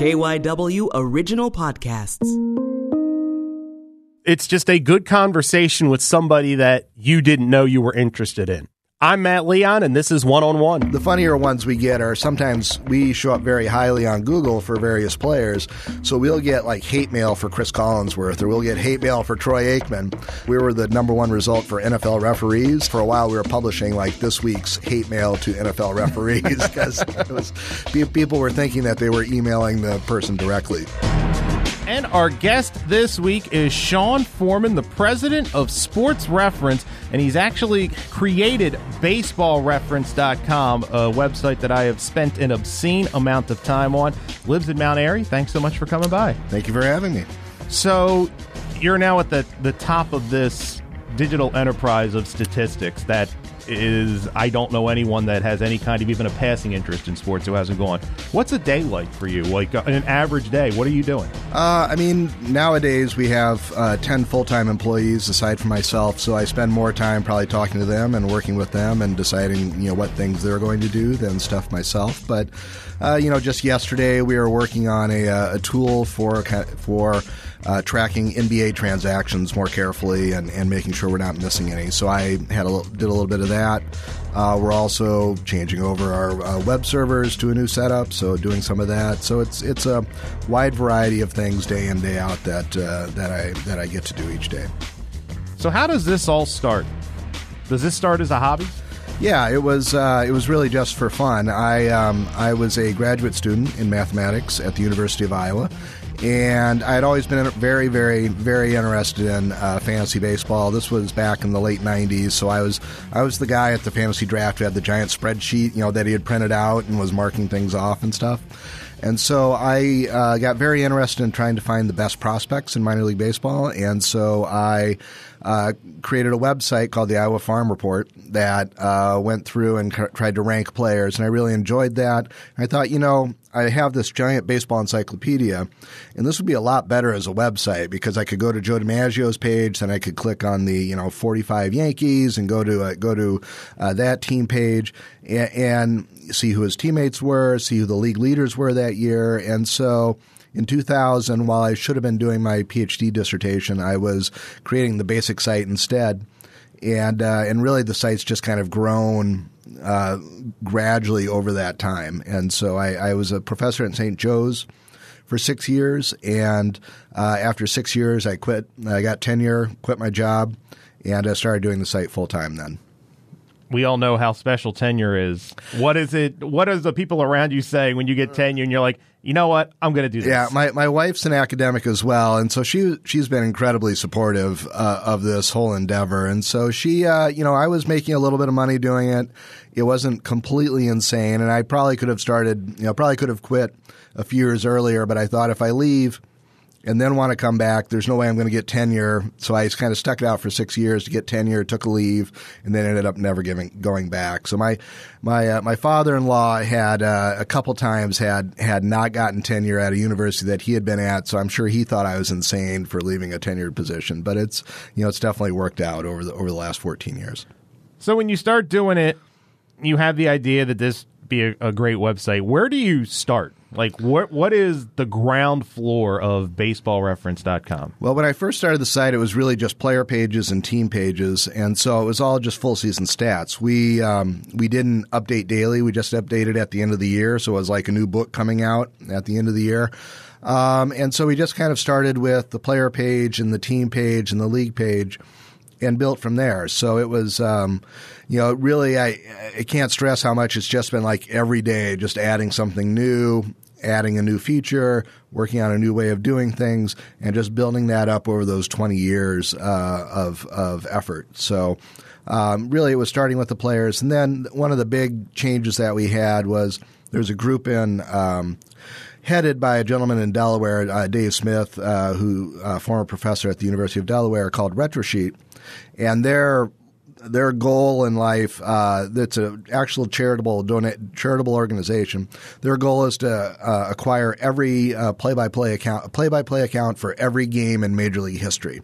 KYW Original Podcasts. It's just a good conversation with somebody that you didn't know you were interested in. I'm Matt Leon, and this is One on One. The funnier ones we get are sometimes we show up very highly on Google for various players. So we'll get like hate mail for Cris Collinsworth, or we'll get hate mail for Troy Aikman. We were the number one result for NFL referees. For a while, we were publishing like this week's hate mail to NFL referees because people were thinking that they were emailing the person directly. And our guest this week is Sean Forman, the president of Sports Reference, and he's actually created baseballreference.com, a website that I have spent an obscene amount of time on. Lives in Mount Airy. Thanks so much for coming by. Thank you for having me. So, you're now at the, the top of this digital enterprise of statistics that is I don't know anyone that has any kind of even a passing interest in sports who hasn't gone. What's a day like for you? Like uh, an average day, what are you doing? Uh, I mean, nowadays we have uh, 10 full time employees aside from myself, so I spend more time probably talking to them and working with them and deciding, you know, what things they're going to do than stuff myself. But, uh, you know, just yesterday we were working on a, uh, a tool for, for, uh, tracking NBA transactions more carefully and, and making sure we're not missing any. So I had a did a little bit of that. Uh, we're also changing over our uh, web servers to a new setup, so doing some of that. So it's it's a wide variety of things day in day out that uh, that I that I get to do each day. So how does this all start? Does this start as a hobby? Yeah, it was. Uh, it was really just for fun. I um, I was a graduate student in mathematics at the University of Iowa, and I had always been very, very, very interested in uh, fantasy baseball. This was back in the late '90s, so I was I was the guy at the fantasy draft who had the giant spreadsheet, you know, that he had printed out and was marking things off and stuff. And so I uh, got very interested in trying to find the best prospects in minor league baseball, and so I uh, created a website called the Iowa Farm Report that uh, went through and tried to rank players, and I really enjoyed that. I thought, you know, I have this giant baseball encyclopedia, and this would be a lot better as a website because I could go to Joe DiMaggio's page, then I could click on the you know 45 Yankees and go to uh, go to uh, that team page and, and see who his teammates were, see who the league leaders were that year, and so in 2000, while I should have been doing my PhD dissertation, I was creating the basic site instead, and uh, and really the site's just kind of grown uh, gradually over that time. And so I, I, was a professor at St. Joe's for six years, and uh, after six years, I quit. I got tenure, quit my job, and I started doing the site full time then we all know how special tenure is. What is it? What is the people around you saying when you get tenure and you're like, you know what, I'm going to do this? Yeah, my, my wife's an academic as well, and so she she's been incredibly supportive uh, of this whole endeavor. And so she, uh, you know, I was making a little bit of money doing it. It wasn't completely insane, and I probably could have started, you know, probably could have quit a few years earlier. But I thought if I leave and then want to come back. There's no way I'm going to get tenure. So I kind of stuck it out for six years to get tenure, took a leave, and then ended up never giving going back. So my my uh, my father-in-law had uh, a couple times had had not gotten tenure at a university that he had been at. So I'm sure he thought I was insane for leaving a tenured position. But it's you know it's definitely worked out over the over the last 14 years. So when you start doing it, you have the idea that this be a, a great website. Where do you start? Like what what is the ground floor of baseballreference.com? Well, when I first started the site, it was really just player pages and team pages, and so it was all just full season stats. We um, we didn't update daily; we just updated at the end of the year, so it was like a new book coming out at the end of the year. Um, and so we just kind of started with the player page and the team page and the league page and built from there. So it was, um, you know, really, I, I can't stress how much it's just been like every day, just adding something new, adding a new feature, working on a new way of doing things, and just building that up over those 20 years uh, of, of effort. So, um, really, it was starting with the players. And then one of the big changes that we had was there's a group in um, headed by a gentleman in Delaware, uh, Dave Smith, uh, who uh, former professor at the University of Delaware, called RetroSheet and their their goal in life uh, that's an actual charitable donate charitable organization. Their goal is to uh, acquire every play by play account play by play account for every game in Major League history,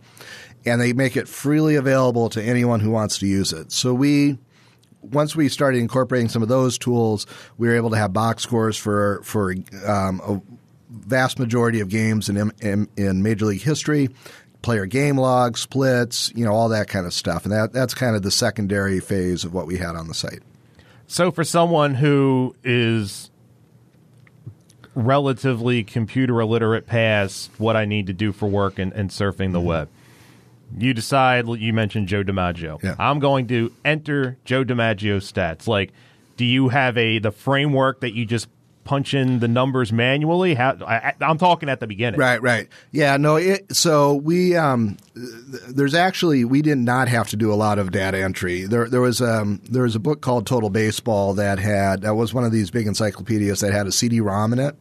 and they make it freely available to anyone who wants to use it. So we. Once we started incorporating some of those tools, we were able to have box scores for for um, vast majority of games in, in, in Major League history, player game log, splits, you know, all that kind of stuff. And that, that's kind of the secondary phase of what we had on the site. So for someone who is relatively computer illiterate past what I need to do for work and, and surfing the mm-hmm. web, you decide you mentioned Joe DiMaggio. Yeah. I'm going to enter Joe DiMaggio stats. Like, do you have a the framework that you just punch in the numbers manually? How I, am talking at the beginning. Right, right. Yeah, no. It, so we um, there's actually we did not have to do a lot of data entry. There there was um there was a book called Total Baseball that had that was one of these big encyclopedias that had a CD-ROM in it.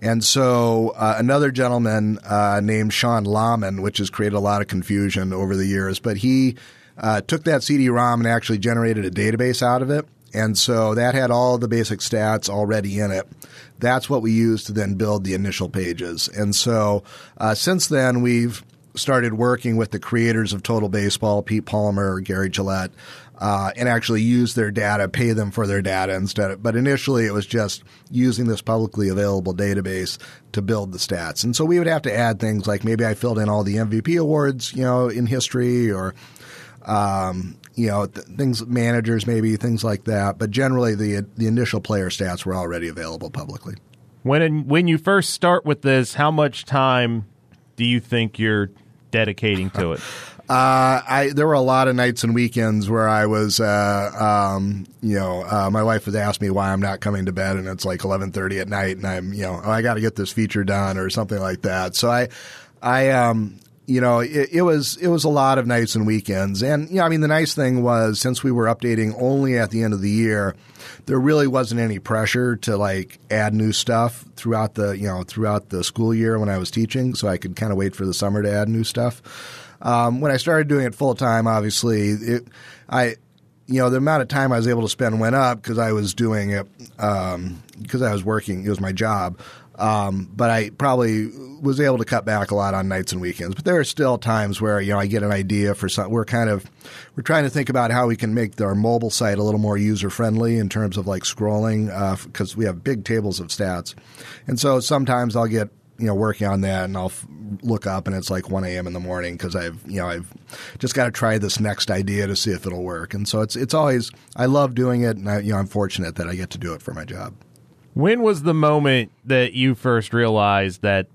And so uh, another gentleman uh, named Sean Lahman, which has created a lot of confusion over the years, but he uh, took that CD-ROM and actually generated a database out of it. And so that had all the basic stats already in it. That's what we used to then build the initial pages. And so uh, since then, we've started working with the creators of Total Baseball, Pete Palmer, Gary Gillette, uh, and actually use their data, pay them for their data instead. Of, but initially, it was just using this publicly available database to build the stats. And so we would have to add things like maybe I filled in all the MVP awards, you know, in history, or um, you know, th- things managers maybe things like that. But generally, the the initial player stats were already available publicly. When when you first start with this, how much time do you think you're dedicating to it? Uh, I there were a lot of nights and weekends where I was, uh, um, you know, uh, my wife would ask me why I'm not coming to bed, and it's like 11:30 at night, and I'm, you know, oh, I got to get this feature done or something like that. So I, I, um, you know, it, it, was it was a lot of nights and weekends, and you know, I mean, the nice thing was since we were updating only at the end of the year, there really wasn't any pressure to like add new stuff throughout the you know throughout the school year when I was teaching, so I could kind of wait for the summer to add new stuff. Um, when I started doing it full time, obviously, it, I you know, the amount of time I was able to spend went up because I was doing it because um, I was working. It was my job. Um, but I probably was able to cut back a lot on nights and weekends. But there are still times where you know I get an idea for something. We're kind of we're trying to think about how we can make our mobile site a little more user friendly in terms of like scrolling because uh, we have big tables of stats. And so sometimes I'll get you know working on that and I'll f- look up and it's like 1 a.m. in the morning because I've you know I've just got to try this next idea to see if it'll work. And so it's it's always I love doing it and I, you know I'm fortunate that I get to do it for my job. When was the moment that you first realized that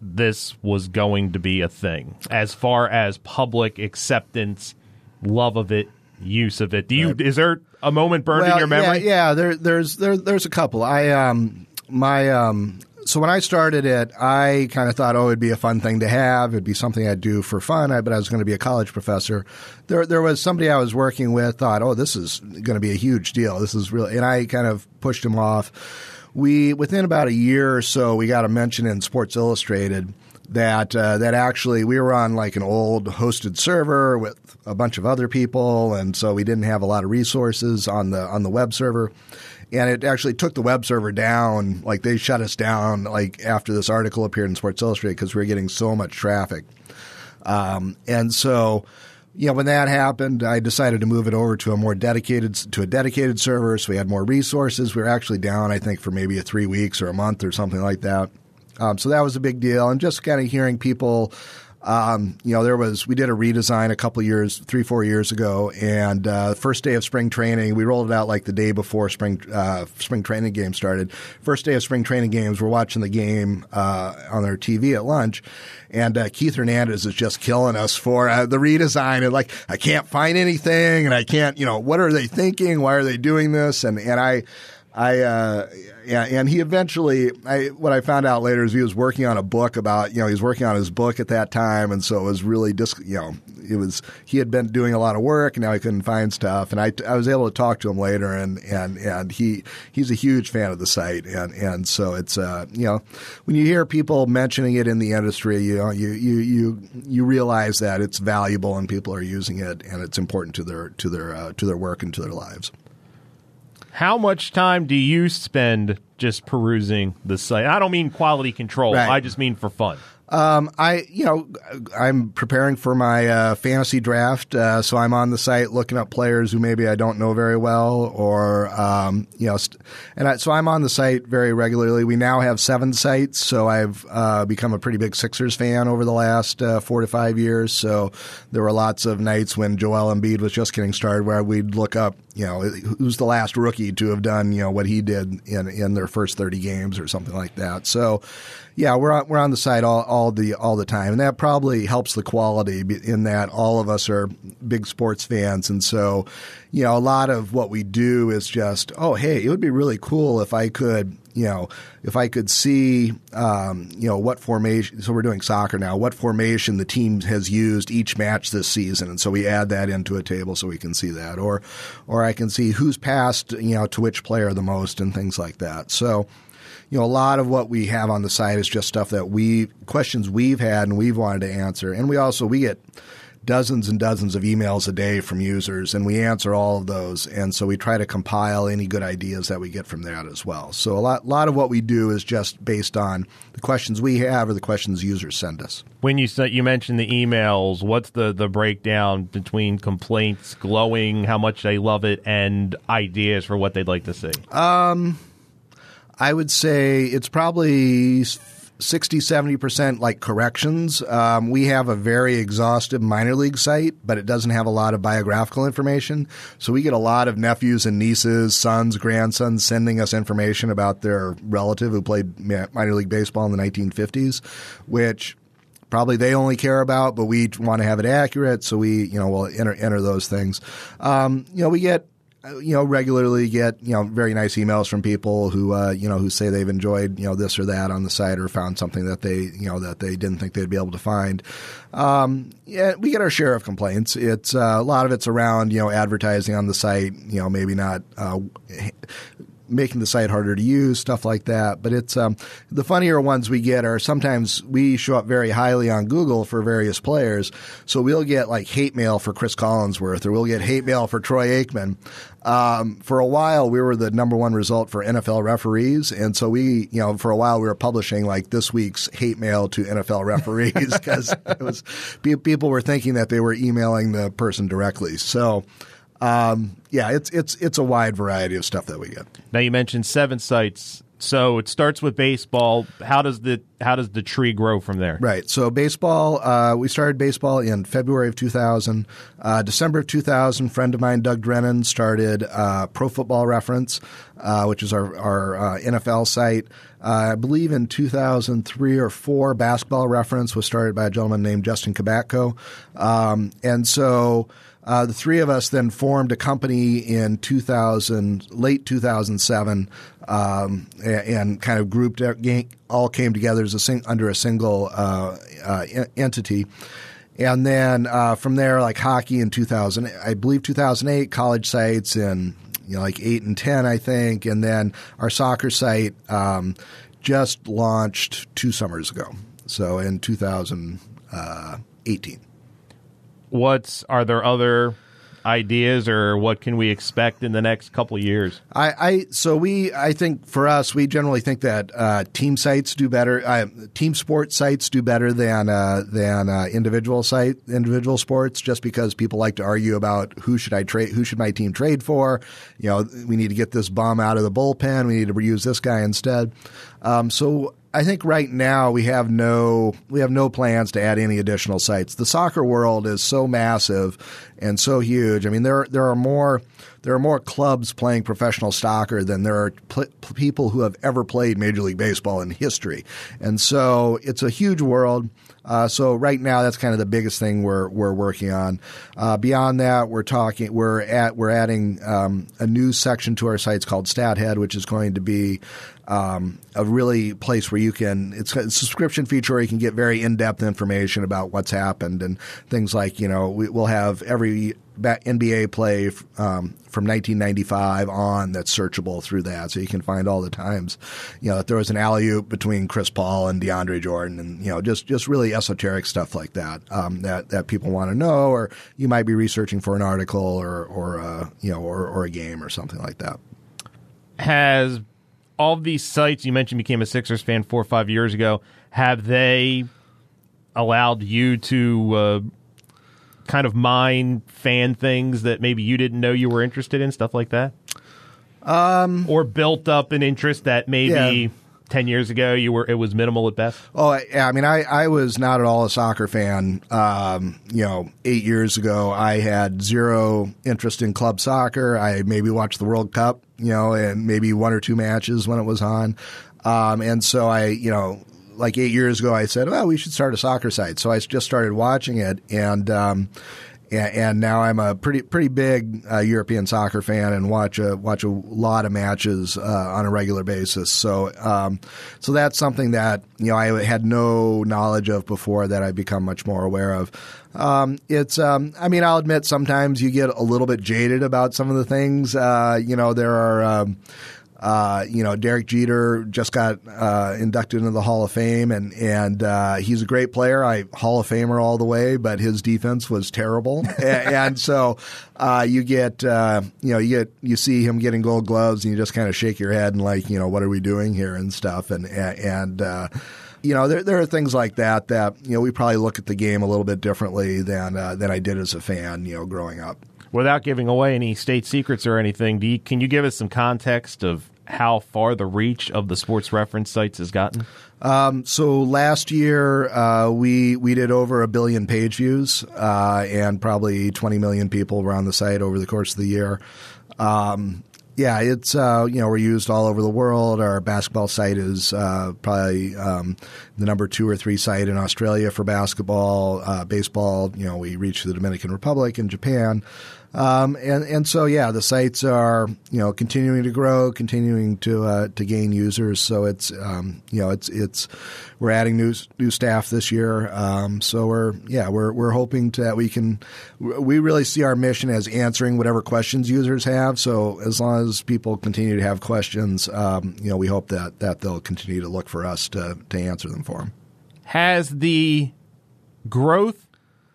this was going to be a thing as far as public acceptance, love of it, use of it? Do you right. is there a moment burned well, in your memory? Yeah, yeah there, there's there, there's a couple. I um my um so when I started it, I kind of thought, oh, it'd be a fun thing to have. It'd be something I'd do for fun. I, but I was going to be a college professor. There, there was somebody I was working with thought, oh, this is going to be a huge deal. This is really, and I kind of pushed him off we within about a year or so we got a mention in Sports Illustrated that uh, that actually we were on like an old hosted server with a bunch of other people, and so we didn't have a lot of resources on the on the web server. And it actually took the web server down. Like they shut us down like after this article appeared in Sports Illustrated because we were getting so much traffic. Um, and so you know, when that happened, I decided to move it over to a more dedicated to a dedicated server, so we had more resources. We were actually down, I think, for maybe a three weeks or a month or something like that. Um, so that was a big deal, and just kind of hearing people um, you know, there was we did a redesign a couple years, three four years ago, and uh, first day of spring training, we rolled it out like the day before spring uh, spring training game started. First day of spring training games, we're watching the game uh, on our TV at lunch, and uh, Keith Hernandez is just killing us for uh, the redesign. And like, I can't find anything, and I can't, you know, what are they thinking? Why are they doing this? And and I. I uh, yeah, and he eventually. I, what I found out later is he was working on a book about you know he was working on his book at that time, and so it was really just you know it was he had been doing a lot of work, and now he couldn't find stuff, and I, I was able to talk to him later, and and and he he's a huge fan of the site, and and so it's uh you know when you hear people mentioning it in the industry, you know you you you you realize that it's valuable and people are using it, and it's important to their to their uh, to their work and to their lives. How much time do you spend just perusing the site? I don't mean quality control. Right. I just mean for fun. Um, I, you know, I'm preparing for my uh, fantasy draft, uh, so I'm on the site looking up players who maybe I don't know very well, or um, you know, st- and I, so I'm on the site very regularly. We now have seven sites, so I've uh, become a pretty big Sixers fan over the last uh, four to five years. So there were lots of nights when Joel Embiid was just getting started where we'd look up, you know, who's the last rookie to have done, you know, what he did in in their first 30 games or something like that. So yeah, we're on, we're on the site all, all the all the time, and that probably helps the quality in that all of us are big sports fans, and so you know a lot of what we do is just oh hey, it would be really cool if I could you know if I could see um, you know what formation. So we're doing soccer now. What formation the team has used each match this season, and so we add that into a table so we can see that, or or I can see who's passed you know to which player the most and things like that. So you know, a lot of what we have on the site is just stuff that we questions we've had and we've wanted to answer. And we also we get dozens and dozens of emails a day from users, and we answer all of those. And so we try to compile any good ideas that we get from that as well. So a lot, lot of what we do is just based on the questions we have or the questions users send us. When you said you mentioned the emails, what's the the breakdown between complaints, glowing, how much they love it, and ideas for what they'd like to see? Um. I would say it's probably 60, 70% like corrections. Um, we have a very exhaustive minor league site, but it doesn't have a lot of biographical information. So we get a lot of nephews and nieces, sons, grandsons sending us information about their relative who played minor league baseball in the 1950s, which probably they only care about, but we want to have it accurate. So we, you know, will enter, enter those things. Um, you know, we get you know, regularly get you know very nice emails from people who uh, you know who say they've enjoyed you know this or that on the site or found something that they you know that they didn't think they'd be able to find. Um, yeah, we get our share of complaints. It's uh, a lot of it's around you know advertising on the site. You know, maybe not uh, making the site harder to use, stuff like that. But it's um, the funnier ones we get are sometimes we show up very highly on Google for various players. So we'll get like hate mail for Cris Collinsworth, or we'll get hate mail for Troy Aikman. Um, for a while, we were the number one result for NFL referees, and so we, you know, for a while we were publishing like this week's hate mail to NFL referees because it was people were thinking that they were emailing the person directly. So. Um, yeah, it's it's it's a wide variety of stuff that we get. Now you mentioned seven sites. So it starts with baseball. How does the how does the tree grow from there? Right. So baseball, uh, we started baseball in February of 2000. Uh, December of 2000, friend of mine, Doug Drinen, started uh, Pro Football Reference, uh, which is our, our uh, NFL site. Uh, I believe in 2003 or four, Basketball Reference was started by a gentleman named Justin Kubatko. Um, and so uh, the three of us then formed a company in 2000, late 2007, um, and, and, kind of grouped, all came together as a sing, under a single uh, uh, entity. And then uh, from there, like hockey in 2000, I believe 2008, college sites in you know, like eight and 10, I think. And then our soccer site um, just launched two summers ago. So in 2018 what's are there other ideas or what can we expect in the next couple years? I, I so we I think for us we generally think that uh, team sites do better. Uh, team sports sites do better than uh, than uh, individual site individual sports, just because people like to argue about who should I trade, who should my team trade for. You know, we need to get this bum out of the bullpen. We need to use this guy instead. Um, so I think right now we have no we have no plans to add any additional sites. The soccer world is so massive and so huge. I mean, there there are more there are more clubs playing professional soccer than there are pl- people who have ever played Major League Baseball in history, and so it's a huge world. Uh, so right now, that's kind of the biggest thing we're we're working on. Uh, beyond that, we're talking we're at we're adding um, a new section to our sites called StatHead, which is going to be um, a really place where you can it's a subscription feature where you can get very in depth information about what's happened and things like you know we, will have every NBA play um, from 1995 on that's searchable through that, so you can find all the times, you know, that there was an alley oop between Chris Paul and DeAndre Jordan, and you know, just just really esoteric stuff like that um, that that people want to know, or you might be researching for an article or or uh, you know or, or a game or something like that. Has all these sites you mentioned became a Sixers fan four or five years ago. Have they allowed you to uh, kind of mine fan things that maybe you didn't know you were interested in, stuff like that? Um, or built up an interest that maybe. Yeah. 10 years ago you were it was minimal at best Oh, yeah. I mean, I, I was not at all a soccer fan. Um, you know, eight years ago, I had zero interest in club soccer. I maybe watched the World Cup, you know, and maybe one or two matches when it was on. Um, and so I, you know, like eight years ago, I said, well, we should start a soccer site. So I just started watching it. And, um, and, and now I'm a pretty pretty big uh, European soccer fan and watch a watch a lot of matches uh, on a regular basis. So um, so that's something that you know I had no knowledge of before that I've become much more aware of. Um, it's um, I mean I'll admit sometimes you get a little bit jaded about some of the things. Uh, you know there are. Uh, you know, Derek Jeter just got uh, inducted into the Hall of Fame, and and uh, he's a great player. I Hall of Famer all the way, but his defense was terrible, and, and so uh, you get uh, you know you get you see him getting Gold Gloves, and you just kind of shake your head and like you know what are we doing here and stuff, and and. Uh, you know, there there are things like that that you know we probably look at the game a little bit differently than uh, than I did as a fan. You know, growing up. without giving away any state secrets or anything do you, can you give us some context of how far the reach of the sports reference sites has gotten Um, so last year uh, we we did over a billion page views uh, and probably 20 million people were on the site over the course of the year. Um, yeah, it's uh, you know we're used all over the world. Our basketball site is uh, probably um, the number two or three site in Australia for basketball, uh, baseball. You know we reach the Dominican Republic and Japan. Um, and and so yeah, the sites are you know continuing to grow, continuing to uh, to gain users. So it's um, you know it's it's we're adding new new staff this year. Um, so we're yeah we're we're hoping to, that we can we really see our mission as answering whatever questions users have. So as long as people continue to have questions, um, you know we hope that that they'll continue to look for us to to answer them for them. has the growth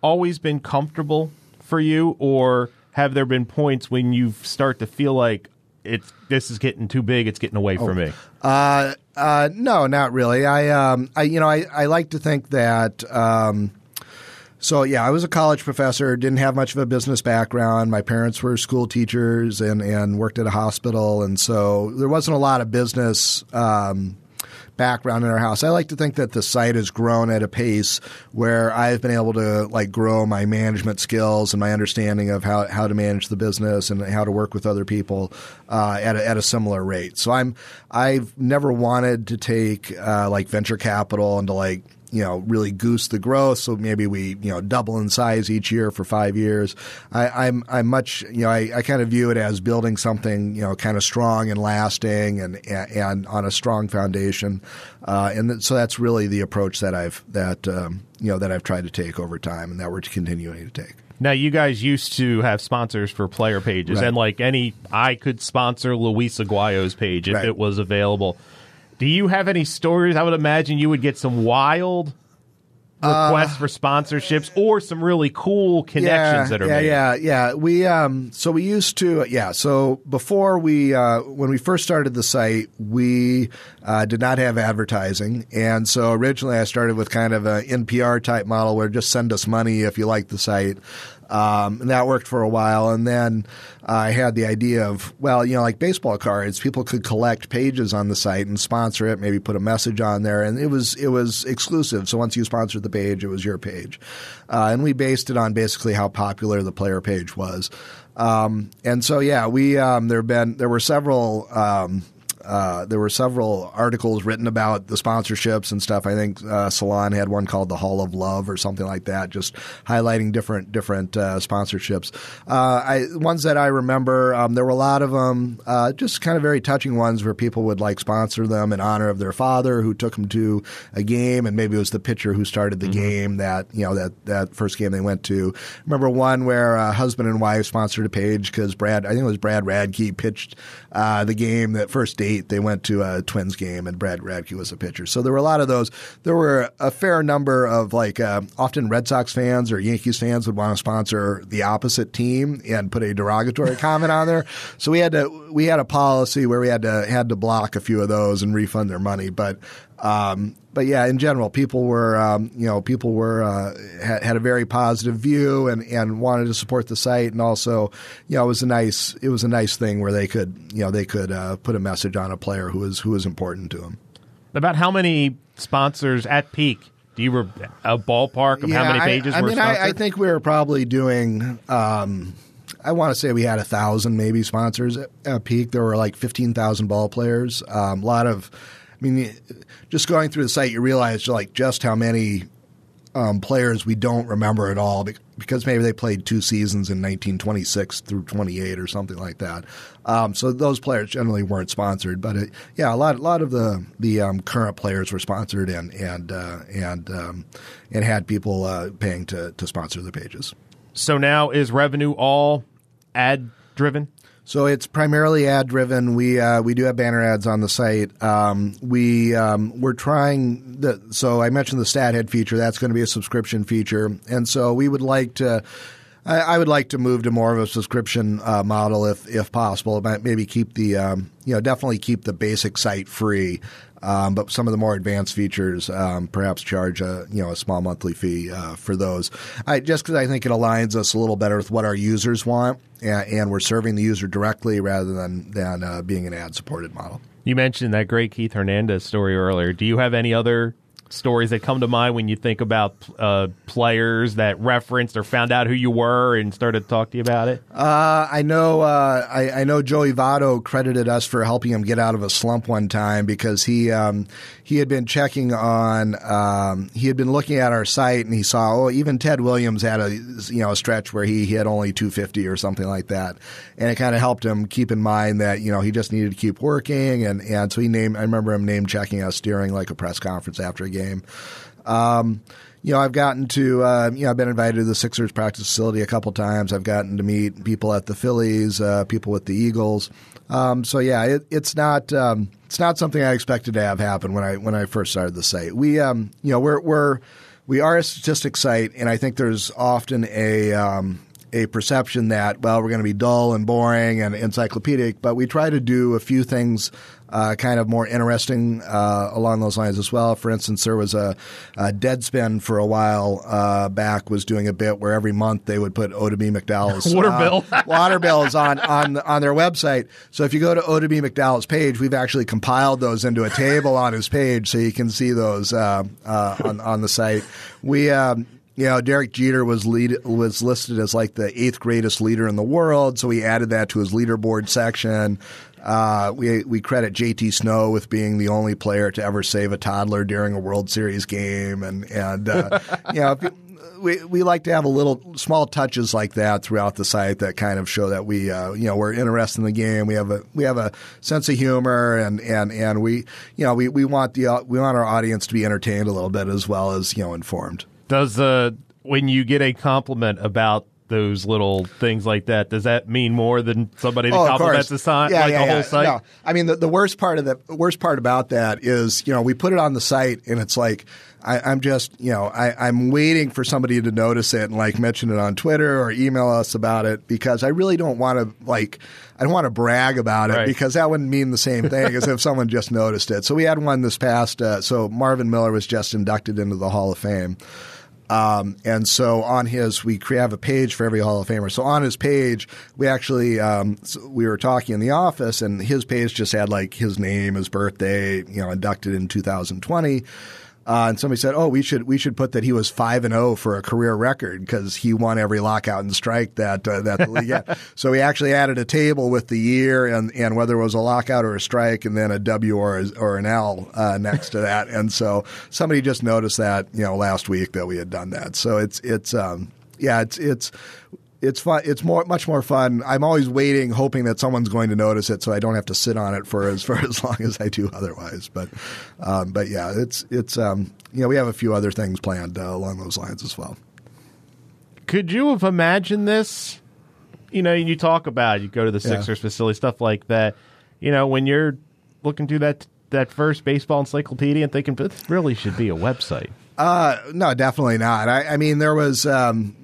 always been comfortable for you or have there been points when you start to feel like it's this is getting too big it's getting away from me Uh, uh, no, not really. I, um, I, you know, I, I like to think that. Um, so yeah, I was a college professor. Didn't have much of a business background. My parents were school teachers and and worked at a hospital, and so there wasn't a lot of business. Um, background in our house. I like to think that the site has grown at a pace where I've been able to like grow my management skills and my understanding of how, how to manage the business and how to work with other people uh, at, a, at a similar rate. So I'm I've never wanted to take uh, like venture capital and to like you know really goose the growth. So maybe we you know double in size each year for five years. I, I'm I'm much you know I, I kind of view it as building something you know kind of strong and lasting and and, and on a strong foundation. Uh, and th- so that's really the approach that I've that um, you know that I've tried to take over time and that we're continuing to take. now you guys used to have sponsors for player pages Right. and like any i could sponsor luis aguayo's page if Right. it was available do you have any stories i would imagine you would get some wild requests for sponsorships or some really cool connections that are Uh, yeah, made Yeah, yeah, We um, so we used to yeah. So before we uh, when we first started the site, we uh, did not have advertising, and so originally I started with kind of a NPR type model where just send us money if you like the site. Um, and that worked for a while, and then I had the idea of well, you know, like baseball cards, people could collect pages on the site and sponsor it, maybe put a message on there, and it was it was exclusive. So once you sponsored the page, it was your page, uh, and we based it on basically how popular the player page was. Um, and so yeah, we um, there been there were several. Uh, there were several articles written about the sponsorships and stuff. I think uh, Salon had one called the Hall of Love or something like that, just highlighting different different uh, sponsorships. Uh, I ones that I remember, um, there were a lot of them, uh, just kind of very touching ones where people would like sponsor them in honor of their father who took them to a game, and maybe it was the pitcher who started the game that you know that that first game they went to. Remember one where uh, husband and wife sponsored a page because Brad, I think it was Brad Radke pitched uh, the game that first date '98, they went to a Twins game, and Brad Radke was a pitcher. So there were a lot of those. There were a fair number of like uh, often Red Sox fans or Yankees fans would want to sponsor the opposite team and put a derogatory comment on there. So we had to we had a policy where we had to had to block a few of those and refund their money, but. Um, but yeah, in general, people were um, you know people were uh, had, had, a very positive view and, and wanted to support the site, and also you know it was a nice it was a nice thing where they could you know they could uh, put a message on a player who was who was important to them. About how many sponsors at peak? Do you were a ballpark of yeah, how many pages? I, I were mean, I, I, think we were probably doing. Um, I want to say we had a thousand maybe sponsors at, at peak. There were like fifteen thousand ball players. Um, a lot of I mean, just going through the site, you realize like just how many um, players we don't remember at all because maybe they played two seasons in 1926 through 28 or something like that. Um, so those players generally weren't sponsored, but it, yeah, a lot, a lot of the the um, current players were sponsored and and uh, and um, and had people uh, paying to to sponsor the pages. So now is revenue all ad driven? So it's primarily ad driven. We uh, we do have banner ads on the site. Um, we um, we're trying the so I mentioned the stat head feature. That's going to be a subscription feature, and so we would like to. I, I would like to move to more of a subscription uh, model if if possible. Maybe keep the um, you know definitely keep the basic site free. Um, but some of the more advanced features, um, perhaps charge a you know a small monthly fee uh, for those. I, just because I think it aligns us a little better with what our users want, and, and we're serving the user directly rather than than uh, being an ad supported model. You mentioned that great Keith Hernandez story earlier. Do you have any other stories that come to mind when you think about uh, players that referenced or found out who you were and started to talk to you about it? Uh, I know. Uh, I, I, know Joey Votto credited us for helping him get out of a slump one time because he um, he had been checking on. Um, he had been looking at our site and he saw oh even Ted Williams had a you know a stretch where he, had only 250 or something like that, and it kind of helped him keep in mind that you know he just needed to keep working and and so he named. I remember him name checking us during like a press conference after a game game. Um, you know, I've gotten to, uh, you know, I've been invited to the Sixers practice facility a couple times. I've gotten to meet people at the Phillies, uh, people with the Eagles. Um, so yeah, it, it's not um, it's not something I expected to have happen when I when I first started the site. We, um, you know, we're we're we are a statistics site, and I think there's often a um, a perception that well we're going to be dull and boring and encyclopedic, but we try to do a few things uh, kind of more interesting uh, along those lines as well. For instance, there was a, a Deadspin for a while uh, back was doing a bit where every month they would put Oddibe McDowell's water bill water bills on on on their website. So if you go to Oddibe McDowell's page, we've actually compiled those into a table on his page, so you can see those uh, uh, on on the site. We. Um, know, Derek Jeter was lead, was listed as like the eighth greatest leader in the world, so he added that to his leaderboard section. Uh, we we credit JT Snow with being the only player to ever save a toddler during a World Series game, and and uh, you know. We, we like to have a little small touches like that throughout the site that kind of show that we uh, you know we're interested in the game. We have a we have a sense of humor and and and we you know we, we want the we want our audience to be entertained a little bit as well as you know informed. Does uh, when you get a compliment about those little things like that. Does that mean more than somebody that oh, compliments the site, yeah, like yeah, the yeah. whole site? No. I mean, the, the worst part of the worst part about that is, you know, we put it on the site and it's like, I, am just, you know, I, I'm waiting for somebody to notice it and like mention it on Twitter or email us about it because I really don't want to like, I don't want to brag about it right. because that wouldn't mean the same thing as if someone just noticed it. So we had one this past, uh, so Marvin Miller was just inducted into the Hall of Fame. Um, and so on his, we have a page for every Hall of Famer. So on his page, we actually, um, we were talking in the office and his page just had like his name, his birthday, you know, inducted in 2020. Uh, and somebody said, "Oh, we should we should put that he was five and zero oh for a career record because he won every lockout and strike that uh, that the league had." so we actually added a table with the year and, and whether it was a lockout or a strike, and then a W or a, or an L uh, next to that. And so somebody just noticed that you know last week that we had done that. So it's it's um, yeah it's it's it's fun. It's more, much more fun. I'm always waiting, hoping that someone's going to notice it, so I don't have to sit on it for as for as long as I do otherwise. But, um, but yeah, it's it's um, you know we have a few other things planned uh, along those lines as well. Could you have imagined this? You know, you talk about you go to the Sixers yeah. facility, stuff like that. You know, when you're looking through that that first baseball encyclopedia and thinking this really should be a website? Uh, no, definitely not. I, I mean, there was, um,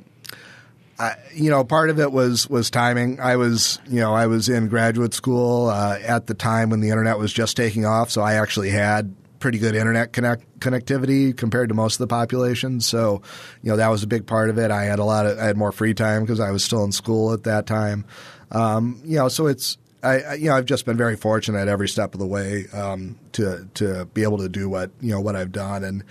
I, you know, part of it was was timing. I was, you know, I was in graduate school uh, at the time when the internet was just taking off, so I actually had pretty good internet connect, connectivity compared to most of the population. So, you know, that was a big part of it. I had a lot of, I had more free time because I was still in school at that time. Um, you know, so it's, I, you know, I've just been very fortunate every step of the way um, to to be able to do what you know what I've done, and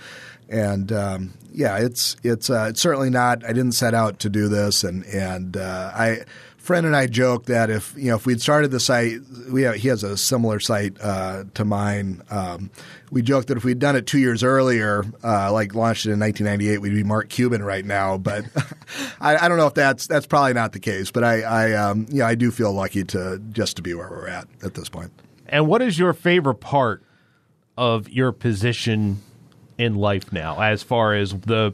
and um, yeah, it's it's uh, it's certainly not. I didn't set out to do this, and and uh, I friend and I joke that if you know if we'd started the site, we have, he has a similar site uh, to mine. Um, we joke that if we'd done it two years earlier, uh, like launched it in 1998, we'd be Mark Cuban right now. But I, I, don't know if that's that's probably not the case. But I, I um, know, I do feel lucky to just to be where we're at at this point. And what is your favorite part of your position in life now, as far as the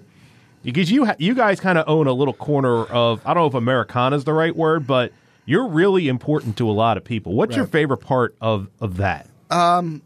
because you you guys kind of own a little corner of I don't know if Americana is the right word, but you're really important to a lot of people. What's right. your favorite part of of that? Um,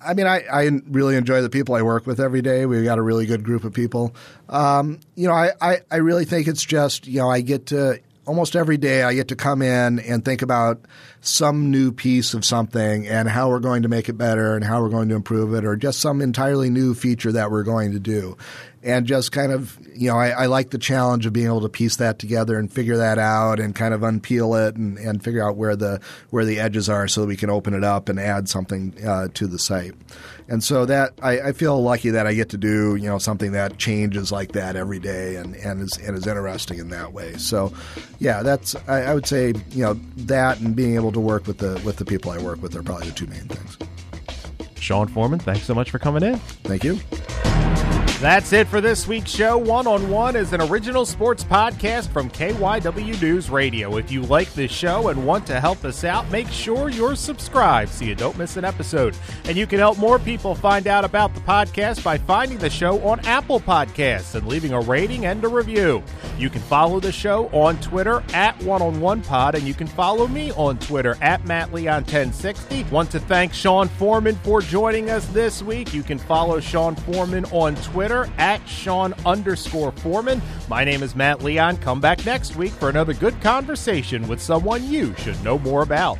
I mean, I, I really enjoy the people I work with every day. We've got a really good group of people. Um, you know, I, I, I really think it's just you know I get to almost every day I get to come in and think about some new piece of something and how we're going to make it better and how we're going to improve it or just some entirely new feature that we're going to do and just kind of you know I, I, like the challenge of being able to piece that together and figure that out and kind of unpeel it and, and figure out where the where the edges are so that we can open it up and add something uh, to the site. And so that I, I, feel lucky that I get to do you know something that changes like that every day and, and is and is interesting in that way. So yeah, that's I, I would say you know that and being able to work with the with the people I work with are probably the two main things. Sean Forman, thanks so much for coming in. Thank you. That's it for this week's show. One on One is an original sports podcast from KYW News Radio. If you like this show and want to help us out, make sure you're subscribed so you don't miss an episode. And you can help more people find out about the podcast by finding the show on Apple Podcasts and leaving a rating and a review. You can follow the show on Twitter at One on One Pod, and you can follow me on Twitter at MattLeon1060. Want to thank Sean Forman for joining us this week. You can follow Sean Forman on Twitter Twitter at Sean underscore Forman. My name is Matt Leon. Come back next week for another good conversation with someone you should know more about.